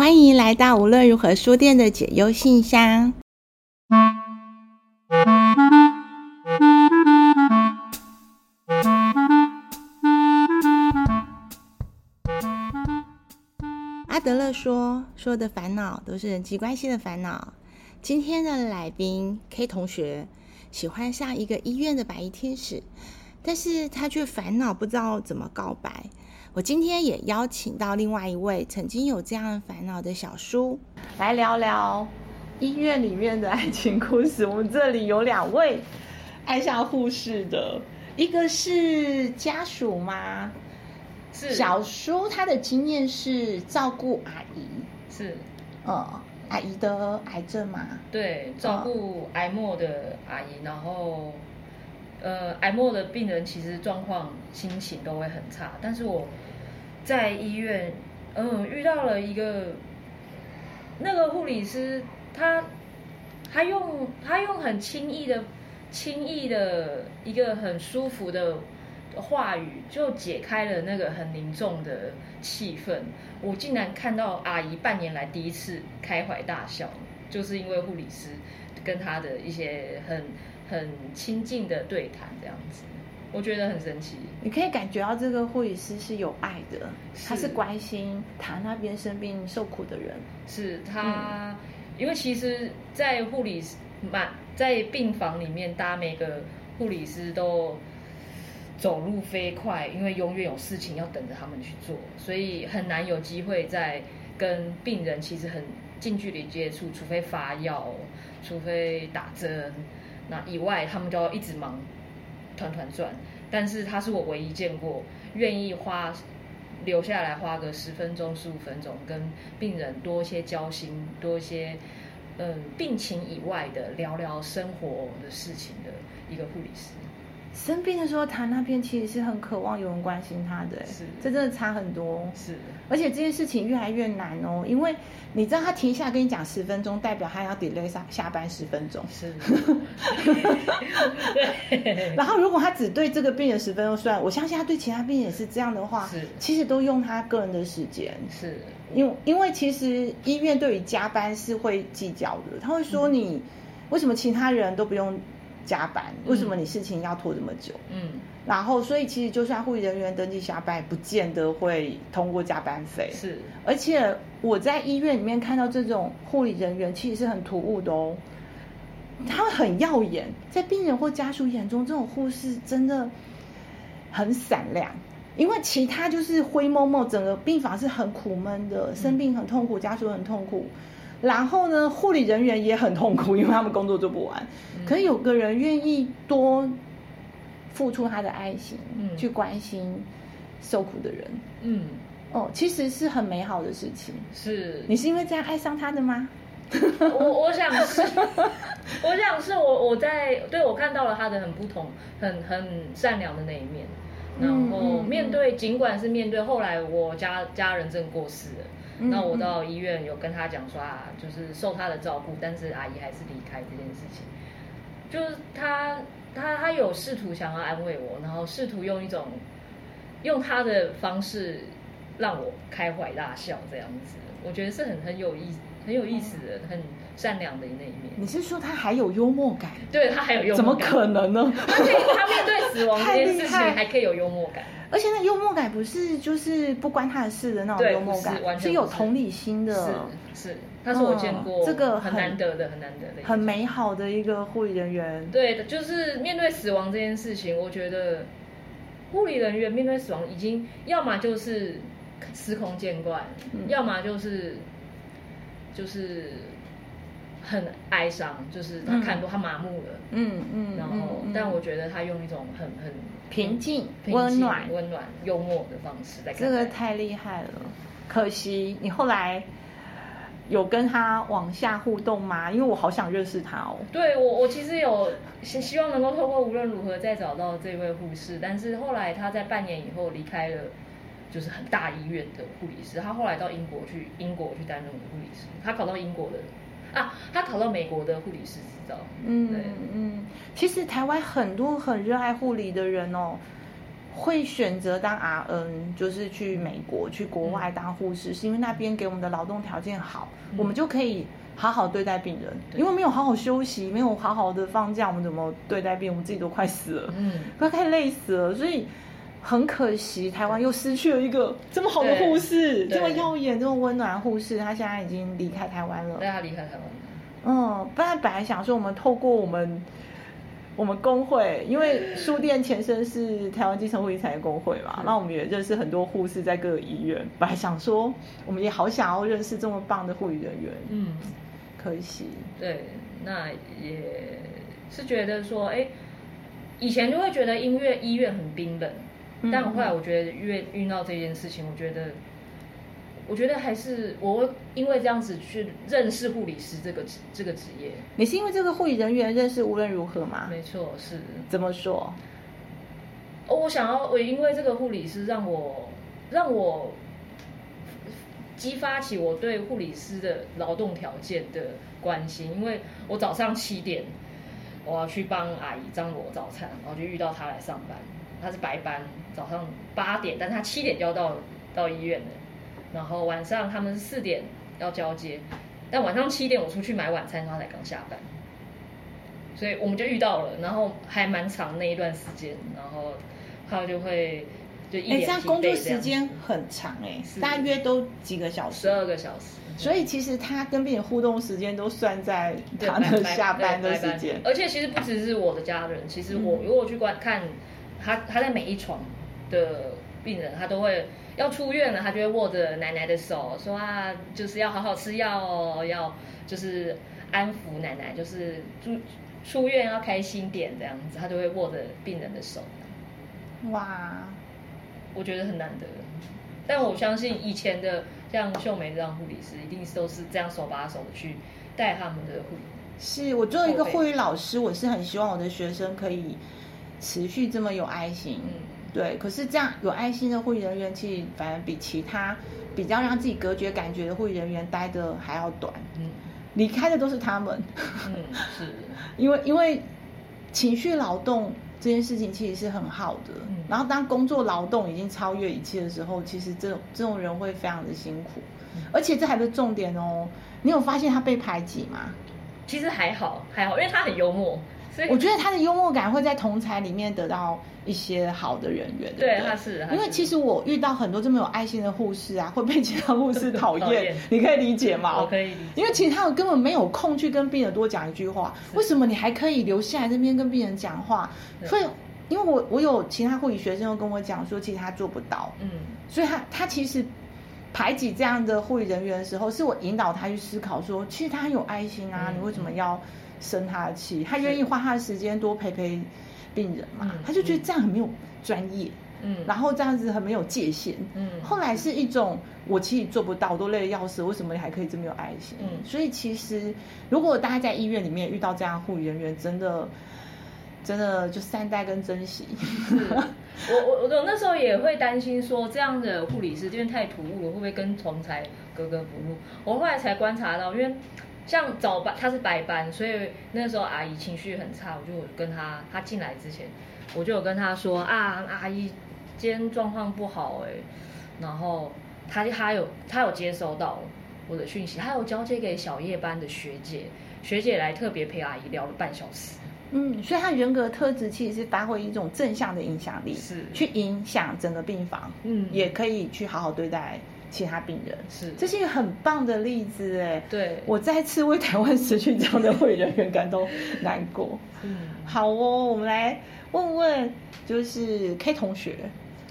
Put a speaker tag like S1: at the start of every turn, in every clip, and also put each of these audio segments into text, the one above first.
S1: 欢迎来到无论如何书店的解忧信箱。阿德勒说：“所有的烦恼都是人际关系的烦恼。”今天的来宾 K 同学喜欢上一个医院的白衣天使，但是他却烦恼不知道怎么告白。我今天也邀请到另外一位曾经有这样烦恼的小叔，来聊聊医院里面的爱情故事。我们这里有两位爱上护士的，一个是家属吗？
S2: 是
S1: 小叔，他的经验是照顾阿姨，
S2: 是，
S1: 嗯，阿姨的癌症吗？
S2: 对，照顾癌末的阿姨，然后。呃，癌末的病人其实状况、心情都会很差。但是我在医院，嗯，遇到了一个那个护理师，他他用他用很轻易的、轻易的一个很舒服的话语，就解开了那个很凝重的气氛。我竟然看到阿姨半年来第一次开怀大笑，就是因为护理师跟他的一些很。很亲近的对谈，这样子，我觉得很神奇。
S1: 你可以感觉到这个护理师是有爱的，是他是关心他那边生病受苦的人。
S2: 是他，嗯、因为其实，在护理满在病房里面，大家每个护理师都走路飞快，因为永远有事情要等着他们去做，所以很难有机会在跟病人其实很近距离接触，除非发药，除非打针。那以外，他们就要一直忙，团团转。但是他是我唯一见过愿意花留下来花个十分钟、十五分钟，跟病人多一些交心，多一些嗯病情以外的聊聊生活的事情的一个护理师。
S1: 生病的时候，他那边其实是很渴望有人关心他的，是，这真的差很多，
S2: 是，
S1: 而且这件事情越来越难哦，因为你知道他停下来跟你讲十分钟，代表他要 delay 下下班十分钟，
S2: 是，
S1: 对，然后如果他只对这个病人十分钟算，我相信他对其他病人也是这样的话，是，其实都用他个人的时间，
S2: 是，
S1: 因为因为其实医院对于加班是会计较的，他会说你、嗯、为什么其他人都不用。加班，为什么你事情要拖这么久？嗯，然后所以其实就算护理人员登记下班，也不见得会通过加班费。
S2: 是，
S1: 而且我在医院里面看到这种护理人员，其实是很突兀的哦。他们很耀眼，在病人或家属眼中，这种护士真的很闪亮，因为其他就是灰蒙蒙，整个病房是很苦闷的，生病很痛苦，家属很痛苦。然后呢，护理人员也很痛苦，因为他们工作做不完。嗯、可是有个人愿意多付出他的爱心，嗯、去关心受苦的人。嗯，哦，其实是很美好的事情。
S2: 是，
S1: 你是因为这样爱上他的吗？
S2: 我我想是，我想是我我在对我看到了他的很不同，很很善良的那一面。然后面对，嗯嗯嗯、尽管是面对，后来我家家人真过世了。那我到医院有跟他讲说啊，就是受他的照顾，但是阿姨还是离开这件事情。就是他他他有试图想要安慰我，然后试图用一种用他的方式让我开怀大笑这样子。我觉得是很很有意很有意思的，很善良的那一面。
S1: 你是说他还有幽默感？
S2: 对，他还有幽默感。
S1: 怎么可能呢？
S2: 他可以，他面对死亡这件事情还可以有幽默感。
S1: 而且那幽默感不是就是不关他的事的那种幽默感，是，是有同理心的。
S2: 是是，他是我见过、
S1: 嗯、这个
S2: 很难得的、很难得的、
S1: 很美好的一个护理人员。
S2: 对的，就是面对死亡这件事情，我觉得护理人员面对死亡已经要么就是司空见惯，嗯、要么就是就是很哀伤，就是他看多他麻木了。嗯嗯，嗯然后、但我觉得他用一种很很。
S1: 平静、温暖、
S2: 温暖、幽默的方式在
S1: 这个太厉害了。可惜你后来有跟他往下互动吗？因为我好想认识他哦。
S2: 对，我我其实有希希望能够透过无论如何再找到这位护士，但是后来他在半年以后离开了，就是很大医院的护理师。他后来到英国去，英国去担任护理师。他考到英国的。啊，他考到美国的护理师执照。嗯，对嗯，
S1: 其实台湾很多很热爱护理的人哦，会选择当 RN，就是去美国、去国外当护士，嗯、是因为那边给我们的劳动条件好，嗯、我们就可以好好对待病人。因为没有好好休息，没有好好的放假，我们怎么对待病人？我们自己都快死了，嗯，快快累死了。所以很可惜，台湾又失去了一个这么好的护士，这么耀眼、这么温暖护士。他现在已经离开台湾了，
S2: 对，他离开台湾了。
S1: 嗯，不然本来想说，我们透过我们。我们工会，因为书店前身是台湾基层护理产业工会嘛，那我们也认识很多护士在各个医院。本来想说，我们也好想要认识这么棒的护理人员，嗯，可惜。
S2: 对，那也是觉得说，哎，以前就会觉得音乐医院很冰冷，但后来我觉得遇遇到这件事情，我觉得。我觉得还是我会因为这样子去认识护理师这个职这个职业。
S1: 你是因为这个护理人员认识无论如何吗？
S2: 没错，是。
S1: 怎么说？
S2: 哦，我想要我因为这个护理师让我让我激发起我对护理师的劳动条件的关心，因为我早上七点我要去帮阿姨张罗早餐，然后就遇到她来上班，她是白班，早上八点，但她七点就要到到医院了。然后晚上他们是四点要交接，但晚上七点我出去买晚餐，他才刚下班，所以我们就遇到了，然后还蛮长那一段时间，然后他就会就一点。
S1: 哎，这样工作时间很长哎，大约都几个小时？
S2: 十二个小时。
S1: 所以其实他跟病人互动时间都算在他的下班的时间。
S2: 而且其实不只是我的家人，其实我如果去观看他，他在每一床的病人，他都会。要出院了，他就会握着奶奶的手，说啊，就是要好好吃药哦，要就是安抚奶奶，就是出出院要开心点这样子，他就会握着病人的手。哇，我觉得很难得，但我相信以前的像秀梅这样护理师，一定是都是这样手把手的去带他们的护理。
S1: 是我作为一个护理老师，我是很希望我的学生可以持续这么有爱心。嗯对，可是这样有爱心的护理人员，其实反而比其他比较让自己隔绝感觉的护理人员待的还要短。嗯，离开的都是他们。嗯，是。因为因为情绪劳动这件事情其实是很好的。嗯。然后当工作劳动已经超越一切的时候，其实这种这种人会非常的辛苦。嗯。而且这还不是重点哦，你有发现他被排挤吗？
S2: 其实还好，还好，因为他很幽默。
S1: 我觉得他的幽默感会在同才里面得到一些好的人缘。对，
S2: 对，他是。
S1: 因为其实我遇到很多这么有爱心的护士啊，会被其他护士讨厌，讨厌，你可以理解吗？
S2: 我可以理解。
S1: 因为其实他们根本没有空去跟病人多讲一句话，为什么你还可以留下来这边跟病人讲话？所以，因为我我有其他护理学生又跟我讲说，其实他做不到。嗯。所以他他其实排挤这样的护理人员的时候，是我引导他去思考说，其实他很有爱心啊，嗯、你为什么要？生他的气，他愿意花他的时间多陪陪病人嘛？他就觉得这样很没有专业，嗯，然后这样子很没有界限，嗯。后来是一种我其实做不到，我都累得要死，为什么你还可以这么有爱心？嗯，所以其实如果大家在医院里面遇到这样护理人员，真的真的就善待跟珍惜。
S2: 我我我那时候也会担心说，这样的护理师因为太突兀了，会不会跟同才格格不入？我后来才观察到，因为。像早班，他是白班，所以那时候阿姨情绪很差，我就跟他，他进来之前，我就有跟他说啊，阿姨今天状况不好哎，然后他他有他有接收到我的讯息，他有交接给小夜班的学姐，学姐来特别陪阿姨聊了半小时。
S1: 嗯，所以他人格特质其实是发挥一种正向的影响力，是去影响整个病房，嗯，也可以去好好对待。其他病人。是，这是一个很棒的例子哎。对，我再次为台湾失去这样的护理人员感到难过。嗯，好哦，我们来问问，就是 K 同学，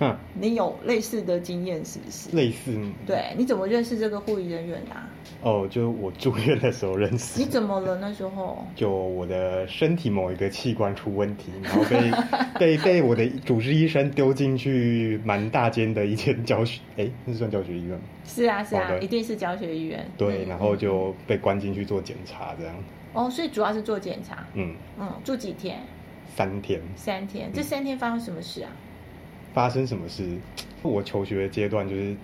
S1: 嗯，你有类似的经验是不是？
S3: 类似。
S1: 对，你怎么认识这个护理人员的啊？
S3: 哦，就我住院的时候认识。
S1: 你怎么了那时候？
S3: 就我的身体某一个器官出问题，然后被被被我的主治医生丢进去蛮大间的一间教学，哎，那是算教学医院吗？
S1: 是啊是啊，一定是教学医院。
S3: 对，然后就被关进去做检查，这样。
S1: 哦，所以主要是做检查。嗯嗯，住几天？
S3: 三天。
S1: 三天，这三天发生什么事啊？
S3: 发生什么事？我求学的阶段就是。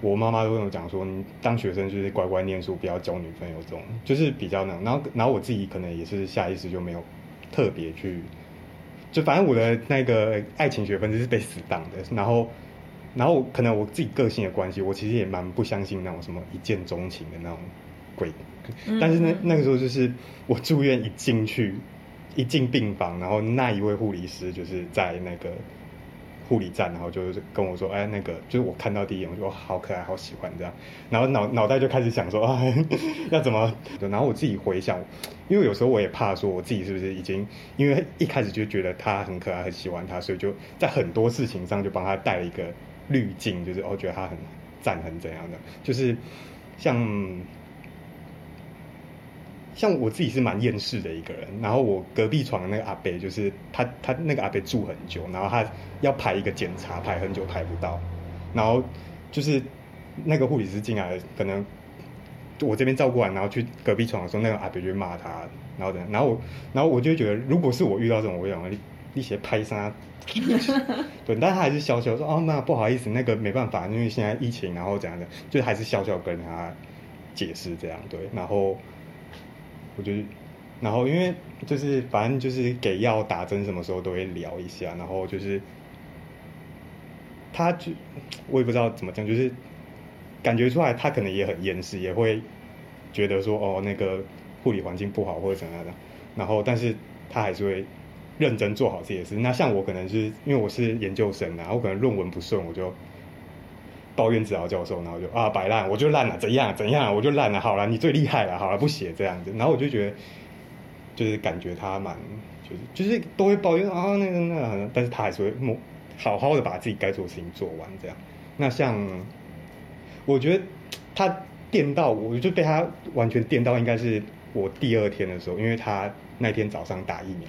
S3: 我妈妈都跟我讲说，你当学生就是乖乖念书，不要交女朋友，这种就是比较难。然后，然后我自己可能也是下意识就没有特别去就反正我的那个爱情学分就是被死挡的，然后，然后可能我自己个性的关系，我其实也蛮不相信那种什么一见钟情的那种鬼，但是那那个时候就是我住院一进去，一进病房，然后那一位护理师就是在那个。护理站，然后就是跟我说：“哎，那个就是我看到第一眼，我说好可爱，好喜欢这样。”然后脑脑袋就开始想说：“啊，要怎么？”然后我自己回想，因为有时候我也怕说我自己是不是已经，因为一开始就觉得他很可爱，很喜欢他，所以就在很多事情上就帮他带了一个滤镜，就是哦，觉得他很赞，很怎样的，就是像。像我自己是蛮厌世的一个人，然后我隔壁床的那个阿伯，就是他，他那个阿伯住很久，然后他要排一个检查，排很久排不到，然后就是那个护理师进来，可能我这边照顾完，然后去隔壁床的时候，那个阿伯就骂他，然后等，然后我，然后我就觉得，如果是我遇到这种，我想一些拍杀，对，但他还是笑笑说，哦，那不好意思，那个没办法，因为现在疫情，然后怎样的，就还是笑笑跟他解释这样，对，然后。我觉得，然后因为就是反正就是给药打针什么时候都会聊一下，然后就是他就我也不知道怎么讲，就是感觉出来他可能也很厌世，也会觉得说哦那个护理环境不好或者怎样的，然后但是他还是会认真做好这些事。那像我可能是因为我是研究生，然后可能论文不顺，我就。抱怨子豪教授，然后就啊摆烂，我就烂了，怎样怎样，我就烂了。好了，你最厉害了，好了，不写这样子。然后我就觉得，就是感觉他蛮，就是就是都会抱怨啊那个那个，但是他还是会好好的把自己该做的事情做完这样。那像我觉得他电到我，就被他完全电到，应该是我第二天的时候，因为他那天早上打疫苗，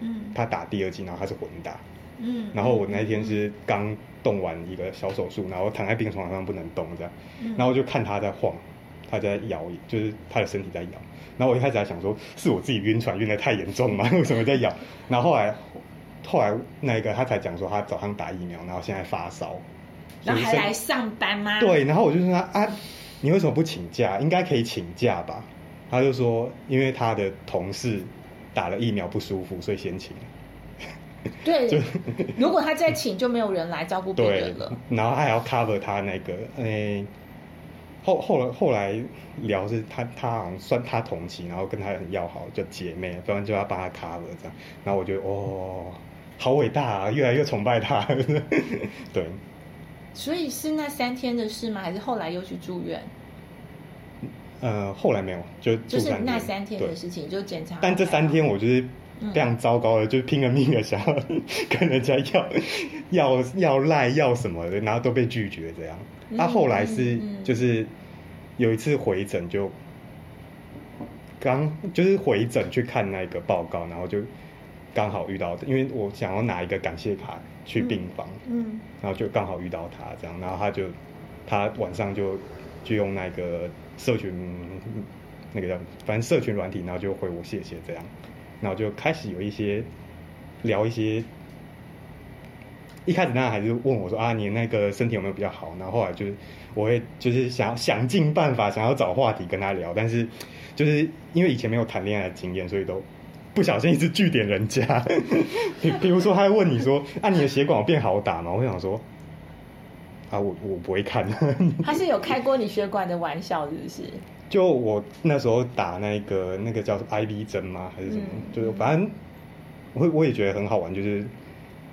S3: 嗯，他打第二剂，然后他是混打。嗯，然后我那天是刚动完一个小手术，然后躺在病床上不能动这样，然后就看他在晃，他在摇，就是他的身体在摇。然后我一开始还想说，是我自己晕船晕得太严重吗？为什么在摇？然后后来，后来那个他才讲说，他早上打疫苗，然后现在发烧，
S1: 然后还来上班吗？
S3: 对，然后我就说他啊，你为什么不请假？应该可以请假吧？他就说，因为他的同事打了疫苗不舒服，所以先
S1: 请。对，如果他再请，就没有人来照顾病人了。
S3: 然后他还要 cover 他那个，哎、欸，后后来后来聊是他他好像算他同期，然后跟他很要好，就姐妹，不然就要帮他 cover 这样。然后我觉得哦，好伟大啊，越来越崇拜他。对，
S1: 所以是那三天的事吗？还是后来又去住院？
S3: 呃，后来没有，就
S1: 就是那三天的事情，就检查。
S3: 但这三天我就是。非常糟糕的，就是拼了命的想要跟人家要要要赖要什么的，然后都被拒绝这样。他后来是就是有一次回诊，就刚就是回诊去看那个报告，然后就刚好遇到，因为我想要拿一个感谢卡去病房，嗯，然后就刚好遇到他这样，然后他就他晚上就就用那个社群那个叫反正社群软体，然后就回我谢谢这样。然后就开始有一些聊一些，一开始那还是问我说啊，你那个身体有没有比较好？然后后来就是我会就是想想尽办法想要找话题跟他聊，但是就是因为以前没有谈恋爱的经验，所以都不小心一直句点人家。比比如说他问你说啊，你的血管有变好打吗？我想说啊，我我不会看。
S1: 他是有开过你血管的玩笑，是不是？
S3: 就我那时候打那个那个叫 IV 针吗？还是什么？嗯、就是反正我我也觉得很好玩。就是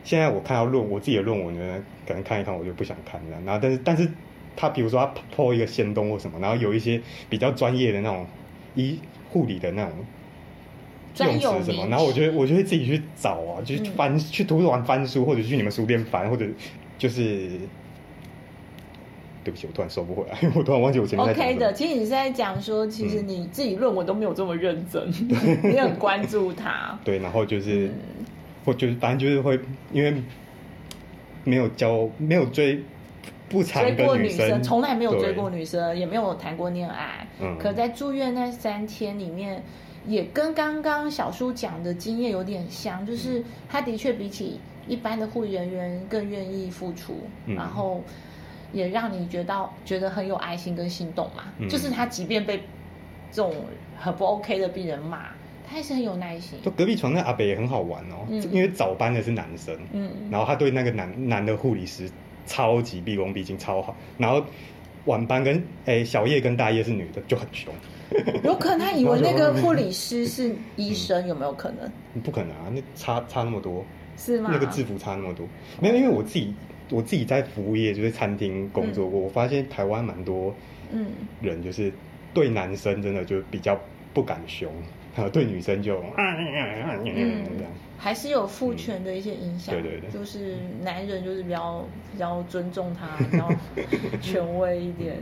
S3: 现在我看到论我自己的论文呢，可能看一看我就不想看了。然后但是但是他比如说他 po 一个限动或什么，然后有一些比较专业的那种医护理的那种用词什么，然后我觉得我就会自己去找啊，就是翻、嗯、去图书馆翻书，或者去你们书店翻，或者就是。对不起，我突然收不回来，因 为我突然忘记我前面。
S1: OK 的，其实你是在讲说，其实你自己论文都没有这么认真，嗯、你很关注他。
S3: 对，然后就是，嗯、或就是反正就是会，因为没有交，没有追，不常跟
S1: 追过女生，从来没有追过女生，也没有谈过恋爱。嗯。可在住院那三天里面，也跟刚刚小叔讲的经验有点像，就是他的确比起一般的护理人员更愿意付出，嗯、然后。也让你觉得觉得很有爱心跟心动嘛，嗯、就是他即便被这种很不 OK 的病人骂，他还是很有耐心。
S3: 就隔壁床那阿北也很好玩哦，
S1: 嗯、
S3: 因为早班的是男生，嗯，然后他对那个男男的护理师超级毕恭毕敬，超好。然后晚班跟哎小叶跟大叶是女的，就很凶。
S1: 有可能他以为那个护理师是医生，有没有可能？
S3: 不可能啊，那差差那么多，
S1: 是吗？
S3: 那个制服差那么多，没有，因为我自己我自己在服务业就是餐厅工作过，嗯、我发现台湾蛮多嗯人就是对男生真的就比较不敢凶，然 后对女生就嗯嗯
S1: 这样，还是有父权的一些影响，
S3: 对对对，
S1: 就是男人就是比较比较尊重他，比较权威一点。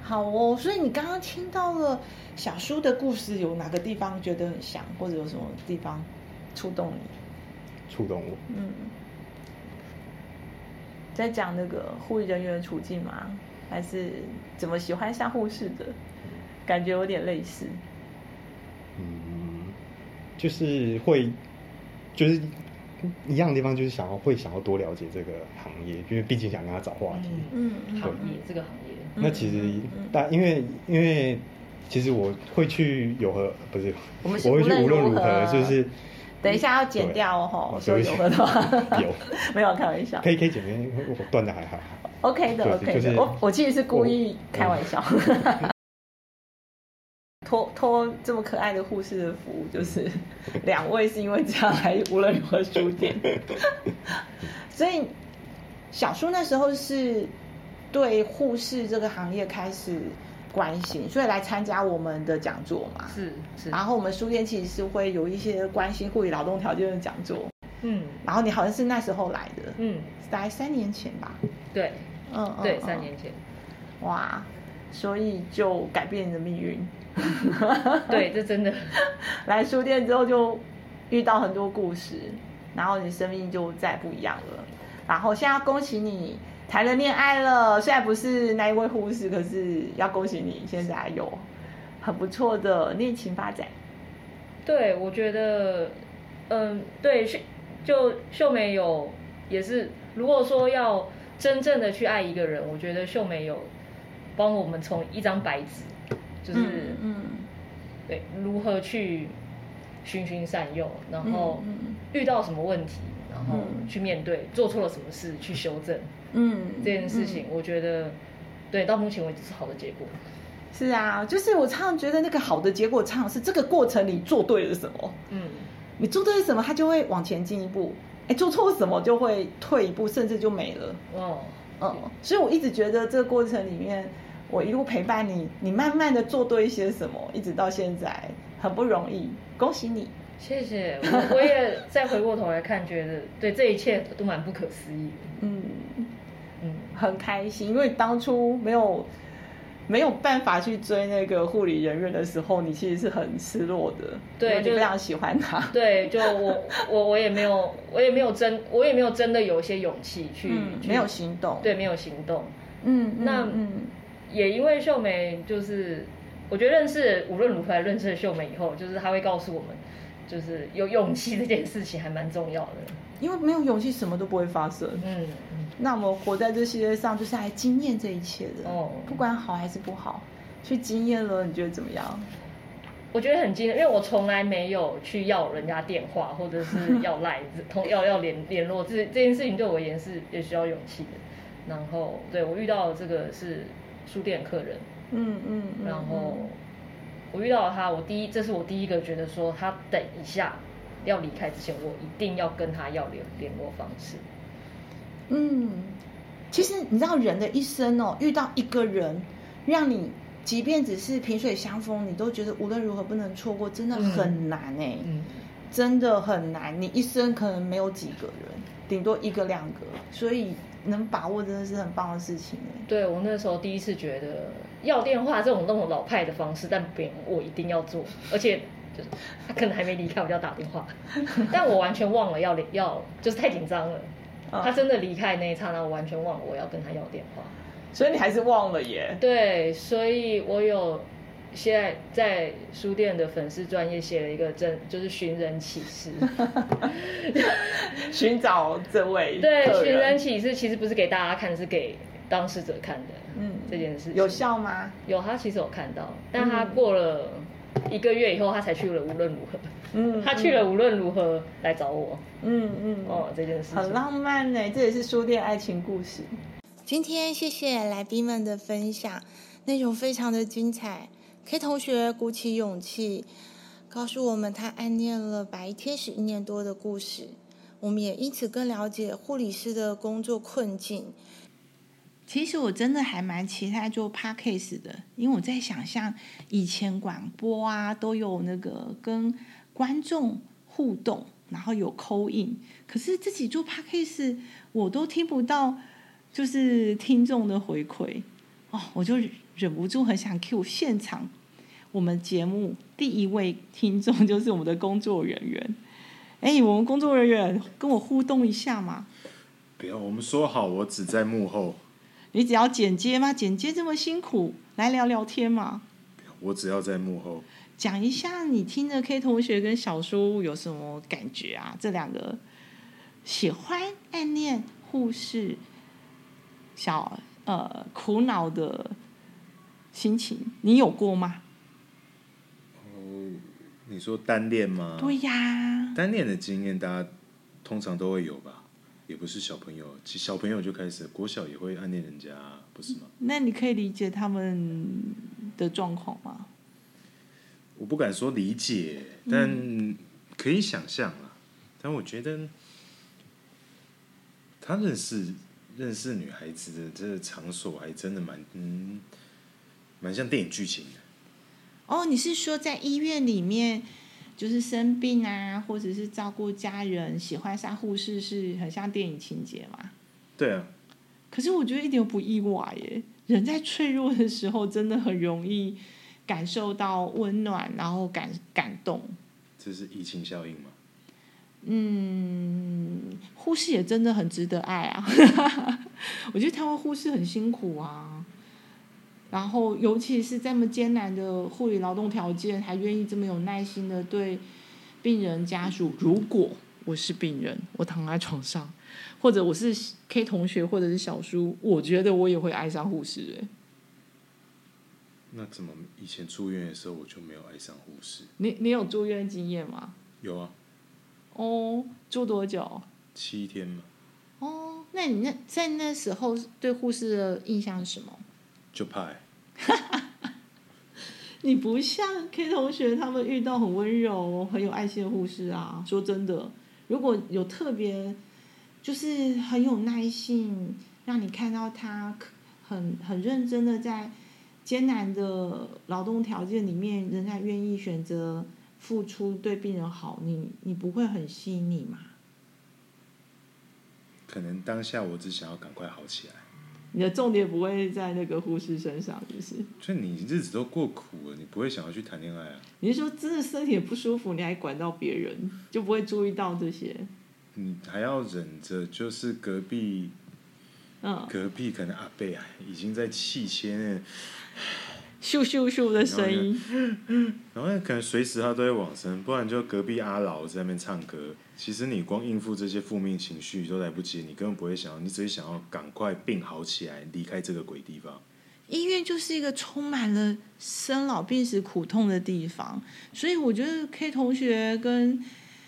S1: 好哦，所以你刚刚听到了小叔的故事，有哪个地方觉得很像，或者有什么地方触动你？
S3: 触动我？
S1: 嗯，在讲那个护理人员的处境吗？还是怎么喜欢上护士的？感觉有点类似。
S3: 嗯，就是会，就是一样的地方，就是想要会想要多了解这个行业，因为毕竟想跟他找话题。
S2: 嗯，嗯行业这个行业。
S3: 那其实但，因为因为其实我会去有何不是，
S1: 我
S3: 会去无论如何就是，
S1: 等一下要剪掉哦，说有何的话
S3: 有。
S1: 没有开玩笑，
S3: 可以可以剪，因为我断的还好
S1: ，OK 的 OK 的，我我其实是故意开玩笑，托托这么可爱的护士的福，就是两位是因为这样来无论如何书店，所以小叔那时候是。对护士这个行业开始关心，所以来参加我们的讲座嘛。
S2: 是是。
S1: 然后我们书店其实是会有一些关心护理劳动条件的讲座。嗯。然后你好像是那时候来的。嗯。大概三年前吧。
S2: 对。嗯。对，三年前。
S1: 哇，所以就改变你的命
S2: 运。对，这真的。
S1: 来书店之后就遇到很多故事，然后你生命就再不一样了。然后现在恭喜你。谈了恋爱了，虽然不是那一位护士，可是要恭喜你，现在有很不错的恋情发展。
S2: 对，我觉得，嗯，对，秀就秀美有也是，如果说要真正的去爱一个人，我觉得秀美有帮我们从一张白纸，就是嗯，嗯，对，如何去循循善诱，然后遇到什么问题，然后去面对，做错了什么事去修正。嗯，这件事情我觉得，嗯、对，到目前为止是好的结果。
S1: 是啊，就是我常常觉得那个好的结果，常常是这个过程你做对了什么，嗯，你做对了什么，它就会往前进一步；哎，做错了什么就会退一步，甚至就没了。哦，嗯，所以我一直觉得这个过程里面，我一路陪伴你，你慢慢的做对一些什么，一直到现在很不容易，恭喜你。
S2: 谢谢，我我也再回过头来看，觉得对这一切都蛮不可思议的。嗯。
S1: 嗯，很开心，因为当初没有没有办法去追那个护理人员的时候，你其实是很失落的。对，就非常喜欢他。
S2: 对，就我我我也没有，我也没有真，我也没有真的有一些勇气去，
S1: 嗯、去没有行动。
S2: 对，没有行动。嗯，那嗯，也因为秀美，就是我觉得认识无论如何认识了秀美以后，就是他会告诉我们，就是有勇气这件事情还蛮重要的。
S1: 因为没有勇气，什么都不会发生。嗯，那我们活在这世界上，就是来经验这一切的。哦，不管好还是不好，去经验了，你觉得怎么样？
S2: 我觉得很惊艳，因为我从来没有去要人家电话，或者是要赖 通要要联联络，这这件事情对我而言是也需要勇气的。然后，对我遇到的这个是书店客人。嗯嗯，然后我遇到了他，我第一，这是我第一个觉得说他等一下。要离开之前，我一定要跟他要联联络方式。
S1: 嗯，其实你知道，人的一生哦，遇到一个人，让你即便只是萍水相逢，你都觉得无论如何不能错过，真的很难哎，嗯，真的很难。你一生可能没有几个人，顶多一个两个，所以能把握真的是很棒的事情哎。
S2: 对，我那时候第一次觉得要电话这种那种老派的方式，但别我一定要做，而且就是。他可能还没离开，我就要打电话，但我完全忘了要要，就是太紧张了。他真的离开那一刹那，我完全忘了我要跟他要电话，
S1: 所以你还是忘了耶？
S2: 对，所以我有现在在书店的粉丝专页写了一个真，就是寻人启事，
S1: 寻找这位。
S2: 对，寻人启事其实不是给大家看，是给当事者看的。嗯，这件事
S1: 有效吗？
S2: 有，他其实有看到，但他过了。一个月以后他才去了无论如何，
S1: 嗯，
S2: 他去了无论如何来找我，
S1: 嗯嗯，
S2: 哦，这件事
S1: 很浪漫呢，这也是书店爱情故事。今天谢谢来宾们的分享，内容非常的精彩。K 同学鼓起勇气，告诉我们他暗恋了白天使一年多的故事，我们也因此更了解护理师的工作困境。其实我真的还蛮期待做 Podcast 的，因为我在想象以前广播啊都有那个跟观众互动，然后有 call in，可是自己做 Podcast 我都听不到。就是听众的回馈哦，我就忍不住很想 cue 现场我们节目第一位听众，就是我们的工作人员。哎，我们工作人员跟我互动一下嘛？
S4: 不要，我们说好，我只在幕后。
S1: 你只要剪接吗？剪接这么辛苦，来聊聊天嘛？
S4: 我只要在幕后
S1: 讲一下，你听着 K 同学跟小叔有什么感觉啊？这两个喜欢暗恋护士。小呃苦恼的心情，你有过吗？
S4: 哦，你说单恋吗？
S1: 对呀，
S4: 单恋的经验，大家通常都会有吧？也不是小朋友，小朋友就开始，国小也会暗恋人家，不是吗？
S1: 那你可以理解他们的状况吗？
S4: 我不敢说理解，但可以想象啊。但我觉得他认识。认识女孩子的这个场所还真的蛮嗯，蛮像电影剧情的。
S1: 哦，你是说在医院里面，就是生病啊，或者是照顾家人，喜欢上护士，是很像电影情节嘛？
S4: 对啊。
S1: 可是我觉得一点都不意外耶。人在脆弱的时候，真的很容易感受到温暖，然后感感动。
S4: 这是疫情效应吗？
S1: 嗯，护士也真的很值得爱啊！我觉得台湾护士很辛苦啊，然后尤其是这么艰难的护理劳动条件，还愿意这么有耐心的对病人家属。如果我是病人，我躺在床上，或者我是 K 同学，或者是小叔，我觉得我也会爱上护士。哎，
S4: 那怎么以前住院的时候我就没有爱上护士？
S1: 你你有住院经验吗？
S4: 有啊。
S1: 哦，住多久？
S4: 七天嘛。
S1: 哦，那你那在那时候对护士的印象是什么？
S4: 就派。
S1: 你不像 K 同学他们遇到很温柔、很有爱心的护士啊。说真的，如果有特别，就是很有耐心，让你看到他很很认真的在艰难的劳动条件里面，仍然愿意选择。付出对病人好，你你不会很吸引你吗？
S4: 可能当下我只想要赶快好起来。
S1: 你的重点不会在那个护士身上，就是？
S4: 就你日子都过苦了，你不会想要去谈恋爱啊？
S1: 你是说真的身体不舒服，你还管到别人，就不会注意到这些？
S4: 你还要忍着，就是隔壁，
S1: 嗯，
S4: 隔壁可能阿贝啊，已经在气切
S1: 咻咻咻的声音，
S4: 然后可能随时他都会往生，不然就隔壁阿老在那边唱歌。其实你光应付这些负面情绪都来不及，你根本不会想要，你只是想要赶快病好起来，离开这个鬼地方。
S1: 医院就是一个充满了生老病死苦痛的地方，所以我觉得 K 同学跟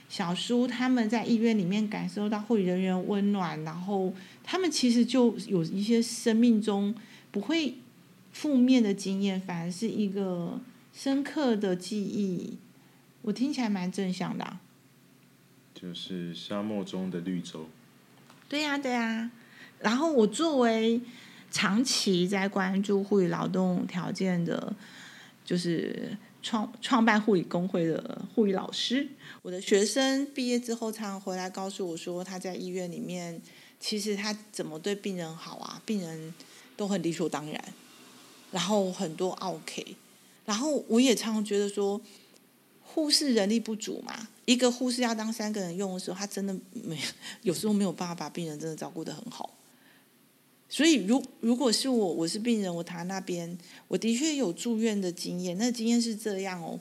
S1: 小叔他们在医院里面感受到护理人员温暖，然后他们其实就有一些生命中不会。负面的经验反而是一个深刻的记忆，我听起来蛮正向的啊。
S4: 就是沙漠中的绿洲。
S1: 对呀，对呀。然后我作为长期在关注护理劳动条件的，就是创创办护理工会的护理老师，我的学生毕业之后常常回来告诉我说，他在医院里面其实他怎么对病人好啊，病人都很理所当然。然后很多 OK，，然后我也常常觉得说，护士人力不足嘛，一个护士要当三个人用的时候，他真的没有时候没有办法把病人真的照顾得很好。所以，如如果是我，我是病人，我躺在那边，我的确有住院的经验，那经验是这样哦，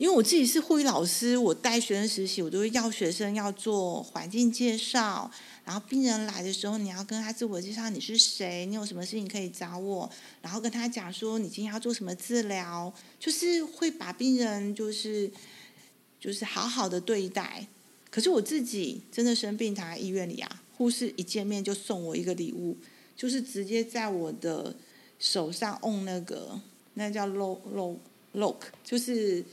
S1: 因为我自己是护理老师，我带学生实习，我都会要学生要做环境介绍。然后病人来的时候，你要跟他自我介绍你是谁，你有什么事情可以找我，然后跟他讲说你今天要做什么治疗，就是会把病人就是就是好好的对待。可是我自己真的生病躺在医院里啊，护士一见面就送我一个礼物，就是直接在我的手上 on 那个那叫 lock lock lock，就是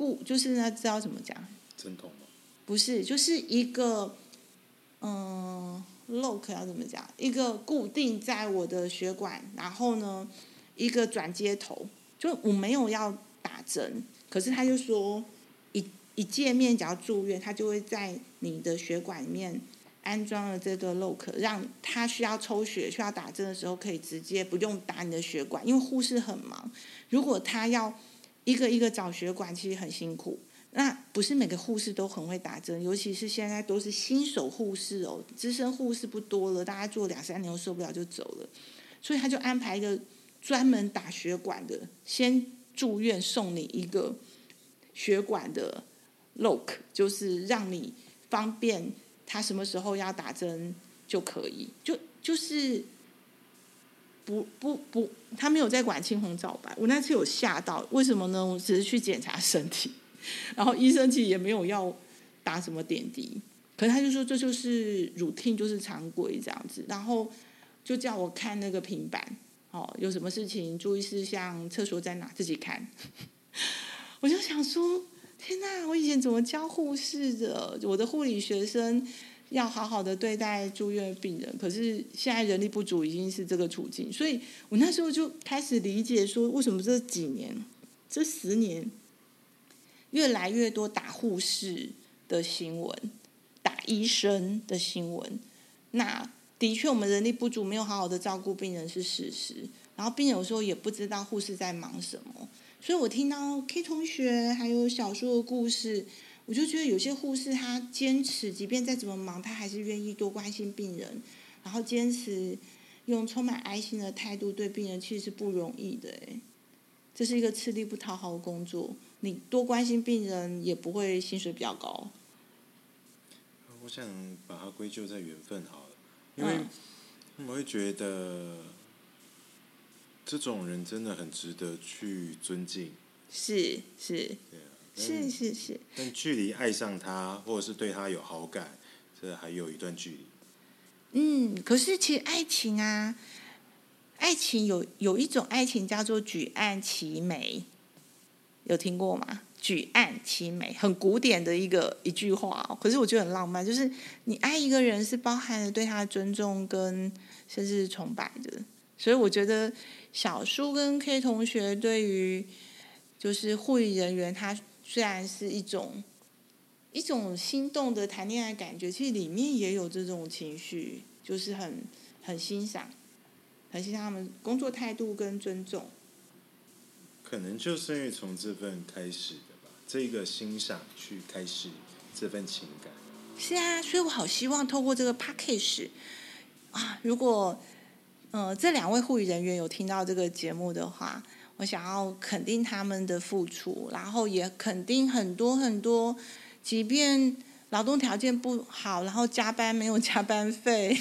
S1: 固，就是那知道怎么讲？
S4: 针筒吗？
S1: 不是，就是一个。嗯，lock 要怎么讲？一个固定在我的血管，然后呢，一个转接头，就我没有要打针，可是他就说一一见面，只要住院，他就会在你的血管里面安装了这个 lock，让他需要抽血、需要打针的时候，可以直接不用打你的血管，因为护士很忙，如果他要一个一个找血管，其实很辛苦。那不是每个护士都很会打针，尤其是现在都是新手护士哦，资深护士不多了，大家做两三年受不了就走了，所以他就安排一个专门打血管的，先住院送你一个血管的 lock，就是让你方便他什么时候要打针就可以，就就是不不不，他没有在管青红皂白，我那次有吓到，为什么呢？我只是去检查身体。然后医生其实也没有要打什么点滴，可是他就说这就是 routine，就是常规这样子。然后就叫我看那个平板，哦，有什么事情注意事项，厕所在哪，自己看。我就想说，天哪，我以前怎么教护士的？我的护理学生要好好的对待住院病人，可是现在人力不足已经是这个处境，所以我那时候就开始理解说，为什么这几年，这十年。越来越多打护士的新闻，打医生的新闻。那的确，我们人力不足，没有好好的照顾病人是事实。然后病人有时候也不知道护士在忙什么。所以我听到 K 同学还有小叔的故事，我就觉得有些护士他坚持，即便再怎么忙，他还是愿意多关心病人，然后坚持用充满爱心的态度对病人，其实是不容易的。哎，这是一个吃力不讨好的工作。你多关心病人，也不会薪水比较高。
S4: 我想把它归咎在缘分好了，因为我会觉得这种人真的很值得去尊敬。
S1: 是是，对
S4: 啊，
S1: 是是是。
S4: 但距离爱上他，或者是对他有好感，这还有一段距离。
S1: 嗯，可是其实爱情啊，爱情有有一种爱情叫做举案齐眉。有听过吗？举案齐眉，很古典的一个一句话哦，可是我觉得很浪漫。就是你爱一个人，是包含了对他的尊重跟甚至是崇拜的。所以我觉得小叔跟 K 同学对于就是护理人员，他虽然是一种一种心动的谈恋爱感觉，其实里面也有这种情绪，就是很很欣赏，很欣赏他们工作态度跟尊重。
S4: 可能就是因为从这份开始的吧，这个欣赏去开始这份情感。
S1: 是啊，所以我好希望透过这个 package 啊，如果呃这两位护理人员有听到这个节目的话，我想要肯定他们的付出，然后也肯定很多很多，即便劳动条件不好，然后加班没有加班费。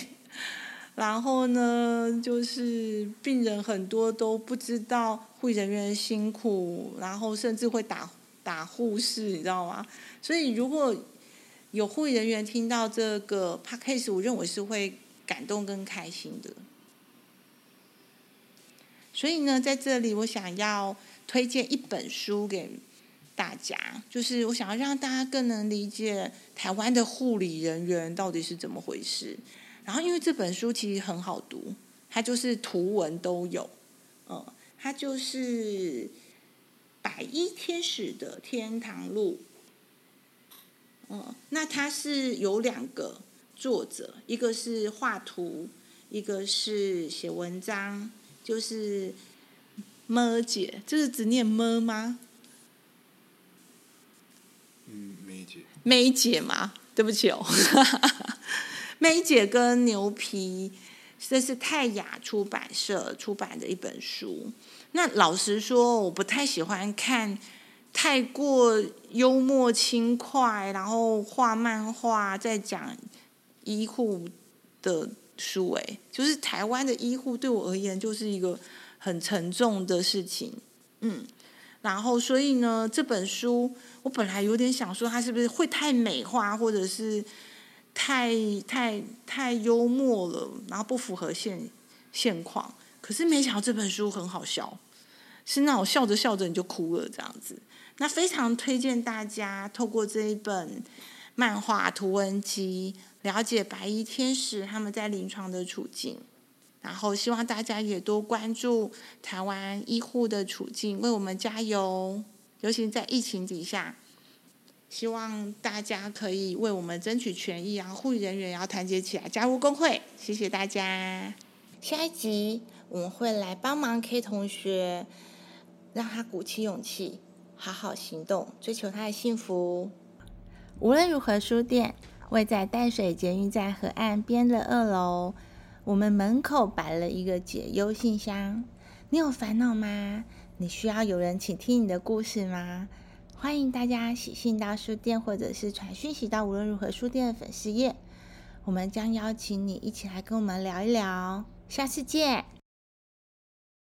S1: 然后呢，就是病人很多都不知道护理人员辛苦，然后甚至会打打护士，你知道吗？所以如果有护理人员听到这个 podcast，我认为是会感动跟开心的。所以呢，在这里我想要推荐一本书给大家，就是我想要让大家更能理解台湾的护理人员到底是怎么回事。然后，因为这本书其实很好读，它就是图文都有，嗯，它就是《白衣天使的天堂路》，嗯，那它是有两个作者，一个是画图，一个是写文章，就是么姐，这是只念么吗？
S4: 嗯，梅姐，
S1: 梅姐吗？对不起哦。梅姐跟牛皮，这是泰雅出版社出版的一本书。那老实说，我不太喜欢看太过幽默轻快，然后画漫画再讲医护的书，哎，就是台湾的医护对我而言就是一个很沉重的事情，嗯，然后所以呢，这本书我本来有点想说，它是不是会太美化，或者是太太太幽默了，然后不符合现现况。可是没想到这本书很好笑，是那种笑着笑着你就哭了这样子。那非常推荐大家透过这一本漫画图文集，了解白衣天使他们在临床的处境。然后希望大家也多关注台湾医护的处境，为我们加油。尤其在疫情底下，希望大家可以为我们争取权益，然后护理人员也要团结起来，加入工会。谢谢大家。下一集我们会来帮忙 K 同学，让他鼓起勇气。好好行动，追求他的幸福。无论如何，书店位在淡水捷运站河岸边的二楼。我们门口摆了一个解忧信箱。你有烦恼吗？你需要有人倾听你的故事吗？欢迎大家写信到书店，或者是传讯息到无论如何书店的粉丝页。我们将邀请你一起来跟我们聊一聊。下次见。